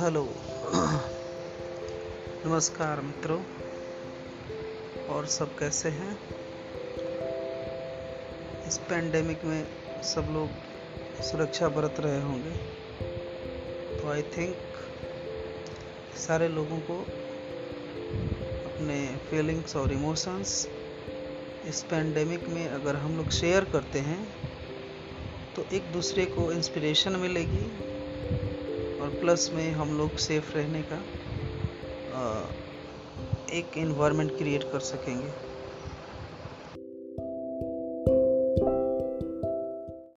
Hello. नमस्कार मित्रों। और सब कैसे हैं? इस पेंडेमिक में सब लोग सुरक्षा बरत रहे होंगे। तो आई थिंक सारे लोगों को अपने फीलिंग्स और इमोशंस इस पेंडेमिक में अगर हम लोग शेयर करते हैं तो एक दूसरे को इंस्पिरेशन मिलेगी। और प्लस में हम लोग सेफ़ रहने का एक इन्वायरमेंट क्रिएट कर सकेंगे।